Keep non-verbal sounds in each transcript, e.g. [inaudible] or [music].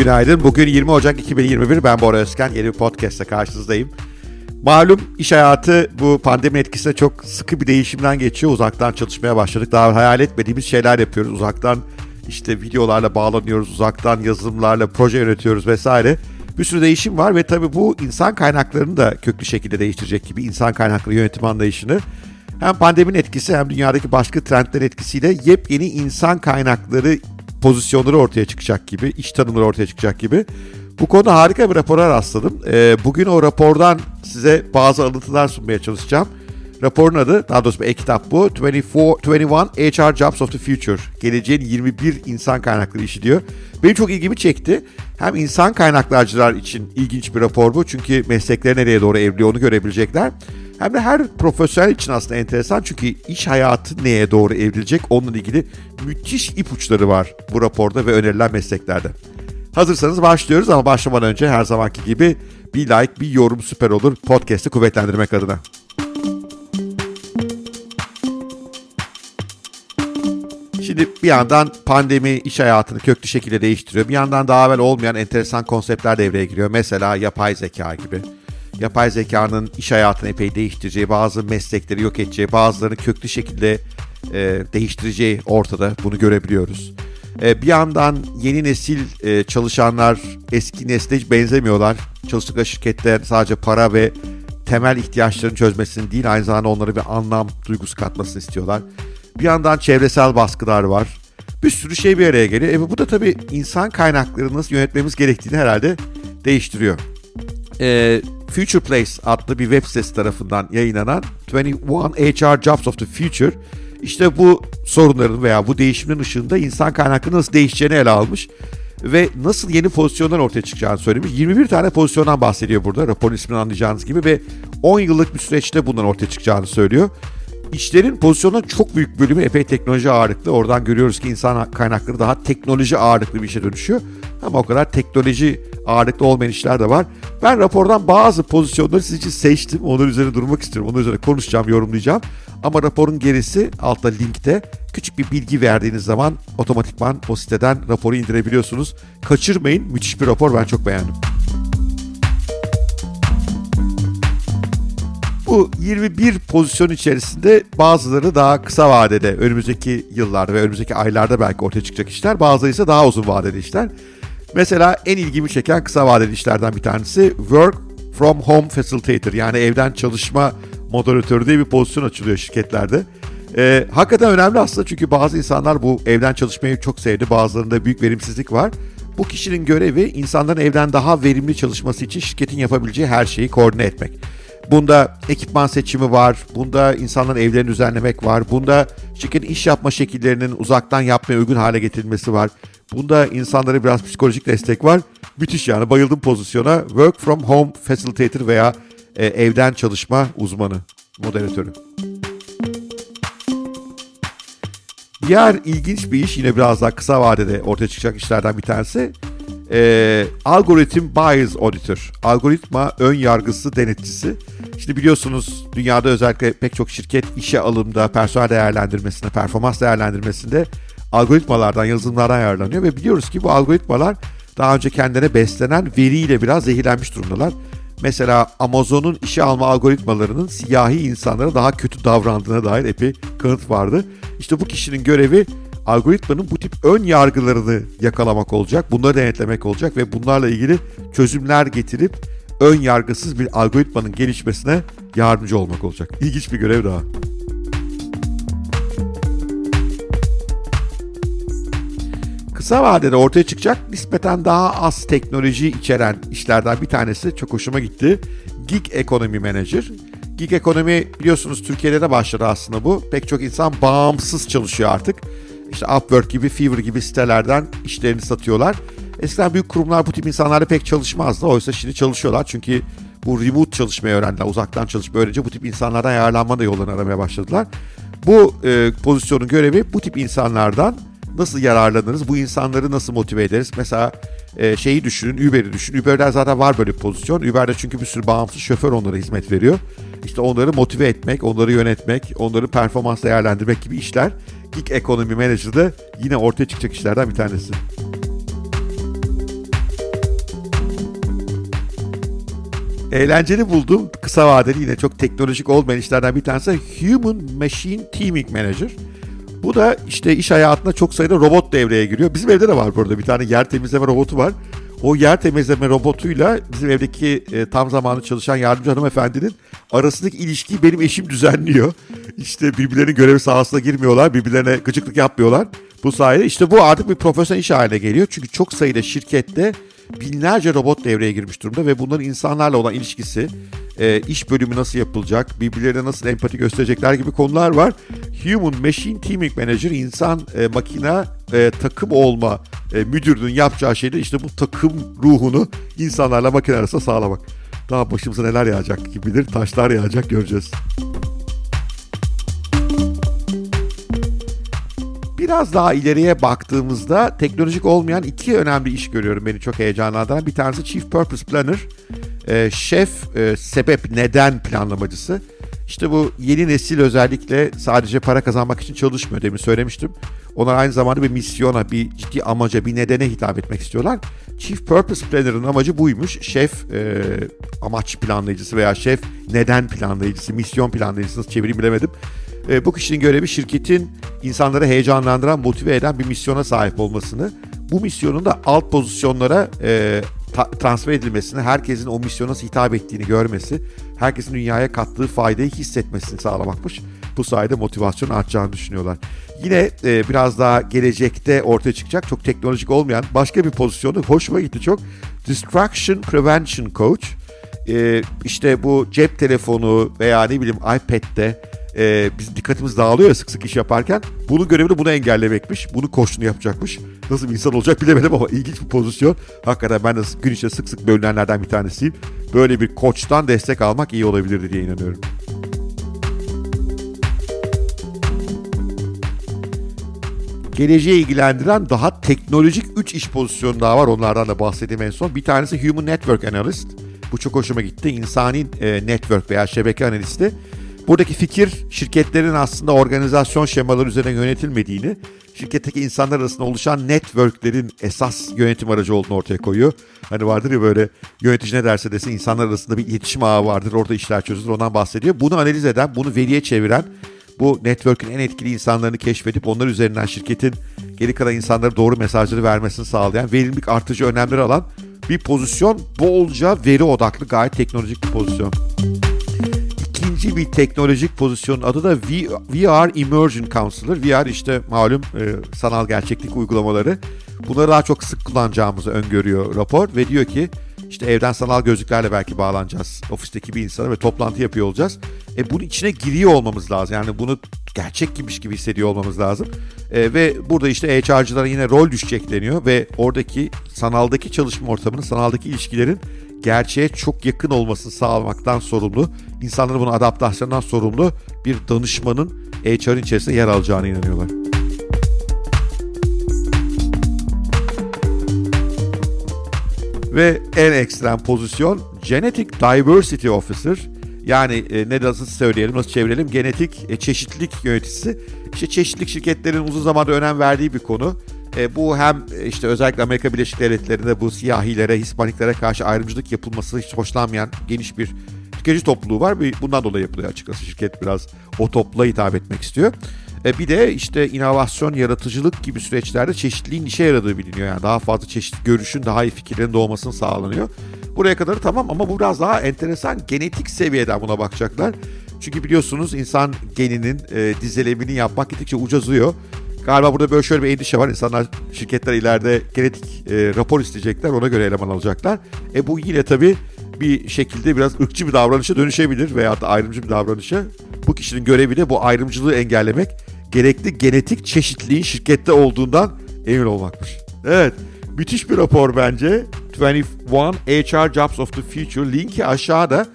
Günaydın. Bugün 20 Ocak 2021. Ben Bora Özken. Yeni bir podcast'te karşınızdayım. Malum iş hayatı bu pandemi etkisinde çok sıkı bir değişimden geçiyor. Uzaktan çalışmaya başladık. Daha hayal etmediğimiz şeyler yapıyoruz. Uzaktan işte videolarla bağlanıyoruz. Uzaktan yazılımlarla proje yönetiyoruz vesaire. Bir sürü değişim var ve tabii bu insan kaynaklarını da köklü şekilde değiştirecek gibi insan kaynakları yönetim anlayışını hem pandeminin etkisi hem dünyadaki başka trendlerin etkisiyle yepyeni insan kaynakları pozisyonları ortaya çıkacak gibi, iş tanımları ortaya çıkacak gibi. Bu konuda harika bir rapora rastladım. Ee, bugün o rapordan size bazı alıntılar sunmaya çalışacağım. Raporun adı, daha doğrusu bir e-kitap bu. 24, 21 HR Jobs of the Future. Geleceğin 21 insan kaynakları işi diyor. Benim çok ilgimi çekti. Hem insan kaynaklarcılar için ilginç bir rapor bu. Çünkü meslekleri nereye doğru evriliyor onu görebilecekler. Hem de her profesyonel için aslında enteresan çünkü iş hayatı neye doğru evrilecek onunla ilgili müthiş ipuçları var bu raporda ve önerilen mesleklerde. Hazırsanız başlıyoruz ama başlamadan önce her zamanki gibi bir like, bir yorum süper olur podcast'i kuvvetlendirmek adına. Şimdi bir yandan pandemi iş hayatını köklü şekilde değiştiriyor. Bir yandan daha evvel olmayan enteresan konseptler devreye giriyor. Mesela yapay zeka gibi yapay zekanın iş hayatını epey değiştireceği, bazı meslekleri yok edeceği, bazılarını köklü şekilde e, değiştireceği ortada. Bunu görebiliyoruz. E, bir yandan yeni nesil e, çalışanlar eski nesle hiç benzemiyorlar. Çalıştıkları şirketler sadece para ve temel ihtiyaçlarını çözmesini değil aynı zamanda onlara bir anlam duygusu katmasını istiyorlar. Bir yandan çevresel baskılar var. Bir sürü şey bir araya geliyor. E bu da tabii insan kaynaklarını nasıl yönetmemiz gerektiğini herhalde değiştiriyor. E, Future Place adlı bir web sitesi tarafından yayınlanan 21 HR Jobs of the Future işte bu sorunların veya bu değişimin ışığında insan kaynakları nasıl değişeceğini ele almış ve nasıl yeni pozisyonlar ortaya çıkacağını söylemiş. 21 tane pozisyondan bahsediyor burada raporun ismini anlayacağınız gibi ve 10 yıllık bir süreçte bundan ortaya çıkacağını söylüyor. İşlerin pozisyonunun çok büyük bölümü epey teknoloji ağırlıklı. Oradan görüyoruz ki insan kaynakları daha teknoloji ağırlıklı bir işe dönüşüyor. Ama o kadar teknoloji ağırlıklı olmayan işler de var. Ben rapordan bazı pozisyonları sizin için seçtim. Onlar üzerine durmak istiyorum. Onlar üzerine konuşacağım, yorumlayacağım. Ama raporun gerisi altta linkte küçük bir bilgi verdiğiniz zaman otomatikman o siteden raporu indirebiliyorsunuz. Kaçırmayın. Müthiş bir rapor. Ben çok beğendim. Bu 21 pozisyon içerisinde bazıları daha kısa vadede önümüzdeki yıllarda ve önümüzdeki aylarda belki ortaya çıkacak işler. Bazıları ise daha uzun vadeli işler. Mesela en ilgimi çeken kısa vadeli işlerden bir tanesi Work from Home Facilitator yani evden çalışma moderatörü diye bir pozisyon açılıyor şirketlerde. Ee, hakikaten önemli aslında çünkü bazı insanlar bu evden çalışmayı çok sevdi. Bazılarında büyük verimsizlik var. Bu kişinin görevi insanların evden daha verimli çalışması için şirketin yapabileceği her şeyi koordine etmek. Bunda ekipman seçimi var, bunda insanların evlerini düzenlemek var, bunda şirketin iş yapma şekillerinin uzaktan yapmaya uygun hale getirilmesi var. Bunda insanlara biraz psikolojik destek var. Müthiş yani bayıldım pozisyona. Work from home facilitator veya e, evden çalışma uzmanı, moderatörü. Diğer ilginç bir iş yine biraz daha kısa vadede ortaya çıkacak işlerden bir tanesi. E, algoritm bias auditor. Algoritma ön yargısı denetçisi. Şimdi biliyorsunuz dünyada özellikle pek çok şirket işe alımda, personel değerlendirmesinde, performans değerlendirmesinde algoritmalardan, yazılımlardan yararlanıyor ve biliyoruz ki bu algoritmalar daha önce kendine beslenen veriyle biraz zehirlenmiş durumdalar. Mesela Amazon'un işe alma algoritmalarının siyahi insanlara daha kötü davrandığına dair epey kanıt vardı. İşte bu kişinin görevi algoritmanın bu tip ön yargılarını yakalamak olacak, bunları denetlemek olacak ve bunlarla ilgili çözümler getirip ön yargısız bir algoritmanın gelişmesine yardımcı olmak olacak. İlginç bir görev daha. Kısa vadede ortaya çıkacak nispeten daha az teknoloji içeren işlerden bir tanesi çok hoşuma gitti. Gig Economy Manager. Gig Economy biliyorsunuz Türkiye'de de başladı aslında bu. Pek çok insan bağımsız çalışıyor artık. İşte Upwork gibi, Fiverr gibi sitelerden işlerini satıyorlar. Eskiden büyük kurumlar bu tip insanlarla pek çalışmazdı. Oysa şimdi çalışıyorlar çünkü bu remote çalışmayı öğrendiler, uzaktan çalışmayı öğrenince bu tip insanlardan yararlanma da yollarını aramaya başladılar. Bu e, pozisyonun görevi bu tip insanlardan nasıl yararlanırız? Bu insanları nasıl motive ederiz? Mesela e, şeyi düşünün, Uber'i düşünün. Uber'den zaten var böyle bir pozisyon. Uber'de çünkü bir sürü bağımsız şoför onlara hizmet veriyor. İşte onları motive etmek, onları yönetmek, onları performans değerlendirmek gibi işler gig ekonomi manager'da yine ortaya çıkacak işlerden bir tanesi. Eğlenceli buldum. Kısa vadeli yine çok teknolojik olmayan işlerden bir tanesi Human Machine Teaming Manager. Bu da işte iş hayatında çok sayıda robot devreye giriyor. Bizim evde de var burada bir tane yer temizleme robotu var. O yer temizleme robotuyla bizim evdeki e, tam zamanlı çalışan yardımcı hanımefendinin arasındaki ilişkiyi benim eşim düzenliyor. İşte birbirlerinin görevi sahasına girmiyorlar, birbirlerine gıcıklık yapmıyorlar. Bu sayede işte bu artık bir profesyonel iş haline geliyor. Çünkü çok sayıda şirkette binlerce robot devreye girmiş durumda ve bunların insanlarla olan ilişkisi, e, iş bölümü nasıl yapılacak, birbirlerine nasıl empati gösterecekler gibi konular var. Human Machine Teaming Manager, insan e, makina e, takım olma e, müdürünün yapacağı şey de işte bu takım ruhunu insanlarla makine arasında sağlamak. Daha başımıza neler yağacak gibidir, taşlar yağacak göreceğiz. Biraz daha ileriye baktığımızda teknolojik olmayan iki önemli iş görüyorum beni çok heyecanlandıran. Bir tanesi Chief Purpose Planner, e, şef e, sebep neden planlamacısı. İşte bu yeni nesil özellikle sadece para kazanmak için çalışmıyor demin söylemiştim. Onlar aynı zamanda bir misyona, bir ciddi amaca, bir nedene hitap etmek istiyorlar. Chief Purpose Planner'ın amacı buymuş. Şef e, amaç planlayıcısı veya şef neden planlayıcısı, misyon planlayıcısı nasıl çevireyim bilemedim. E, bu kişinin görevi şirketin insanları heyecanlandıran, motive eden bir misyona sahip olmasını, bu misyonun da alt pozisyonlara e, ta- transfer edilmesini, herkesin o misyona hitap ettiğini görmesi, herkesin dünyaya kattığı faydayı hissetmesini sağlamakmış. Bu sayede motivasyon artacağını düşünüyorlar. Yine e, biraz daha gelecekte ortaya çıkacak çok teknolojik olmayan başka bir pozisyonu hoşuma gitti çok. Distraction Prevention Coach. E, işte bu cep telefonu veya ne bileyim iPad'de e, bizim dikkatimiz dağılıyor ya sık sık iş yaparken. Bunun görevi de bunu engellemekmiş. Bunu koçluğunu yapacakmış. Nasıl bir insan olacak bilemedim ama [laughs] ilginç bir pozisyon. Hakikaten ben de gün içinde sık sık bölünenlerden bir tanesiyim. Böyle bir koçtan destek almak iyi olabilirdi diye inanıyorum. geleceği ilgilendiren daha teknolojik 3 iş pozisyonu daha var. Onlardan da bahsedeyim en son. Bir tanesi Human Network Analyst. Bu çok hoşuma gitti. İnsani e, network veya şebeke analisti. Buradaki fikir şirketlerin aslında organizasyon şemaları üzerine yönetilmediğini, şirketteki insanlar arasında oluşan networklerin esas yönetim aracı olduğunu ortaya koyuyor. Hani vardır ya böyle yönetici ne derse desin insanlar arasında bir iletişim ağı vardır, orada işler çözülür ondan bahsediyor. Bunu analiz eden, bunu veriye çeviren, bu network'ün en etkili insanlarını keşfedip onlar üzerinden şirketin geri kalan insanlara doğru mesajları vermesini sağlayan, verimlilik artıcı önemleri alan bir pozisyon. Bolca veri odaklı gayet teknolojik bir pozisyon ikinci bir teknolojik pozisyonun adı da VR Immersion Counselor. VR işte malum e, sanal gerçeklik uygulamaları. Bunları daha çok sık kullanacağımızı öngörüyor rapor ve diyor ki işte evden sanal gözlüklerle belki bağlanacağız ofisteki bir insana ve toplantı yapıyor olacağız. E bunun içine giriyor olmamız lazım. Yani bunu gerçek gibiymiş gibi hissediyor olmamız lazım. E, ve burada işte HR'cılara yine rol düşecek deniyor ve oradaki sanaldaki çalışma ortamının, sanaldaki ilişkilerin gerçeğe çok yakın olmasını sağlamaktan sorumlu, insanların buna adaptasyondan sorumlu bir danışmanın HR'ın içerisinde yer alacağına inanıyorlar. Ve en ekstrem pozisyon Genetic Diversity Officer. Yani e, ne nasıl söyleyelim, nasıl çevirelim? Genetik e, çeşitlilik yöneticisi. İşte çeşitlilik şirketlerin uzun zamandır önem verdiği bir konu. E, bu hem e, işte özellikle Amerika Birleşik Devletleri'nde bu siyahilere, Hispaniklere karşı ayrımcılık yapılması hiç hoşlanmayan geniş bir tüketici topluluğu var. Bundan dolayı yapılıyor açıkçası. Şirket biraz o topla hitap etmek istiyor. E, bir de işte inovasyon, yaratıcılık gibi süreçlerde çeşitliliğin işe yaradığı biliniyor. Yani daha fazla çeşitli görüşün, daha iyi fikirlerin doğmasını sağlanıyor. Buraya kadar tamam ama bu biraz daha enteresan genetik seviyeden buna bakacaklar. Çünkü biliyorsunuz insan geninin e, dizelemini yapmak gittikçe ucazıyor. Galiba burada böyle şöyle bir endişe var. İnsanlar, şirketler ileride genetik e, rapor isteyecekler. Ona göre eleman alacaklar. E bu yine tabii bir şekilde biraz ırkçı bir davranışa dönüşebilir veya da ayrımcı bir davranışa. Bu kişinin görevi de bu ayrımcılığı engellemek, gerekli genetik çeşitliliğin şirkette olduğundan emin olmakmış. Evet, müthiş bir rapor bence. 21 HR Jobs of the Future. Linki aşağıda.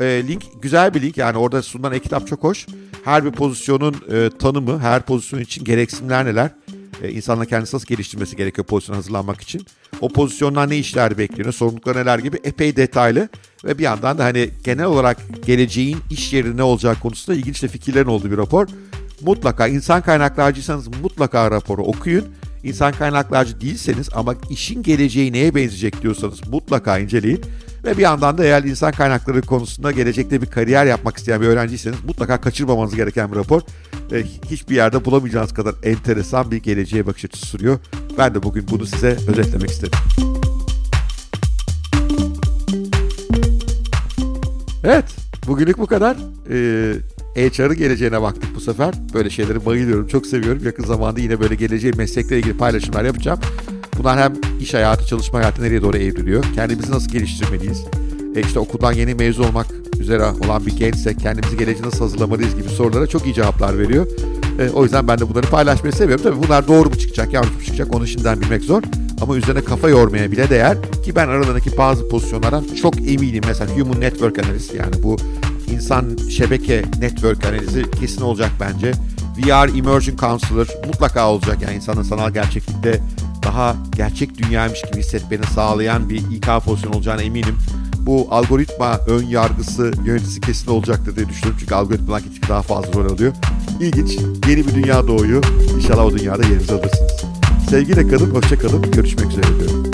E, link güzel bir link yani orada sunulan e-kitap çok hoş. Her bir pozisyonun e, tanımı, her pozisyon için gereksinimler neler? E, insanla kendisi nasıl geliştirmesi gerekiyor pozisyona hazırlanmak için? O pozisyonlar ne işler bekliyor, sorumluluklar neler gibi epey detaylı ve bir yandan da hani genel olarak geleceğin iş yeri ne olacak konusunda ilginç de fikirlerin olduğu bir rapor. Mutlaka insan kaynaklarcıysanız mutlaka raporu okuyun. İnsan kaynaklarcı değilseniz ama işin geleceği neye benzeyecek diyorsanız mutlaka inceleyin. Ve bir yandan da eğer insan kaynakları konusunda gelecekte bir kariyer yapmak isteyen bir öğrenciyseniz mutlaka kaçırmamanız gereken bir rapor. E, hiçbir yerde bulamayacağınız kadar enteresan bir geleceğe bakış açısı sunuyor. Ben de bugün bunu size özetlemek istedim. Evet, bugünlük bu kadar. Ee, HR'ın geleceğine baktık bu sefer. Böyle şeyleri bayılıyorum, çok seviyorum. Yakın zamanda yine böyle geleceği meslekle ilgili paylaşımlar yapacağım. Bunlar hem iş hayatı, çalışma hayatı nereye doğru evriliyor? Kendimizi nasıl geliştirmeliyiz? E işte okuldan yeni mezun olmak üzere olan bir gençsek kendimizi geleceğe nasıl hazırlamalıyız gibi sorulara çok iyi cevaplar veriyor. E, o yüzden ben de bunları paylaşmayı seviyorum. Tabii bunlar doğru mu çıkacak, yanlış mı çıkacak onu şimdiden bilmek zor. Ama üzerine kafa yormaya bile değer ki ben aralarındaki bazı pozisyonlardan çok eminim. Mesela Human Network Analyst yani bu insan şebeke network analizi kesin olacak bence. VR Emerging Counselor mutlaka olacak yani insanın sanal gerçeklikte daha gerçek dünyaymış gibi hissetmeni sağlayan bir İK pozisyonu olacağına eminim. Bu algoritma ön yargısı yöneticisi kesin olacaktır diye düşünüyorum. Çünkü algoritmalar gittikçe daha fazla rol alıyor. İlginç, yeni bir dünya doğuyor. İnşallah o dünyada yerinizi alırsınız. Sevgiyle kalın, hoşça kalın. Görüşmek üzere diyorum.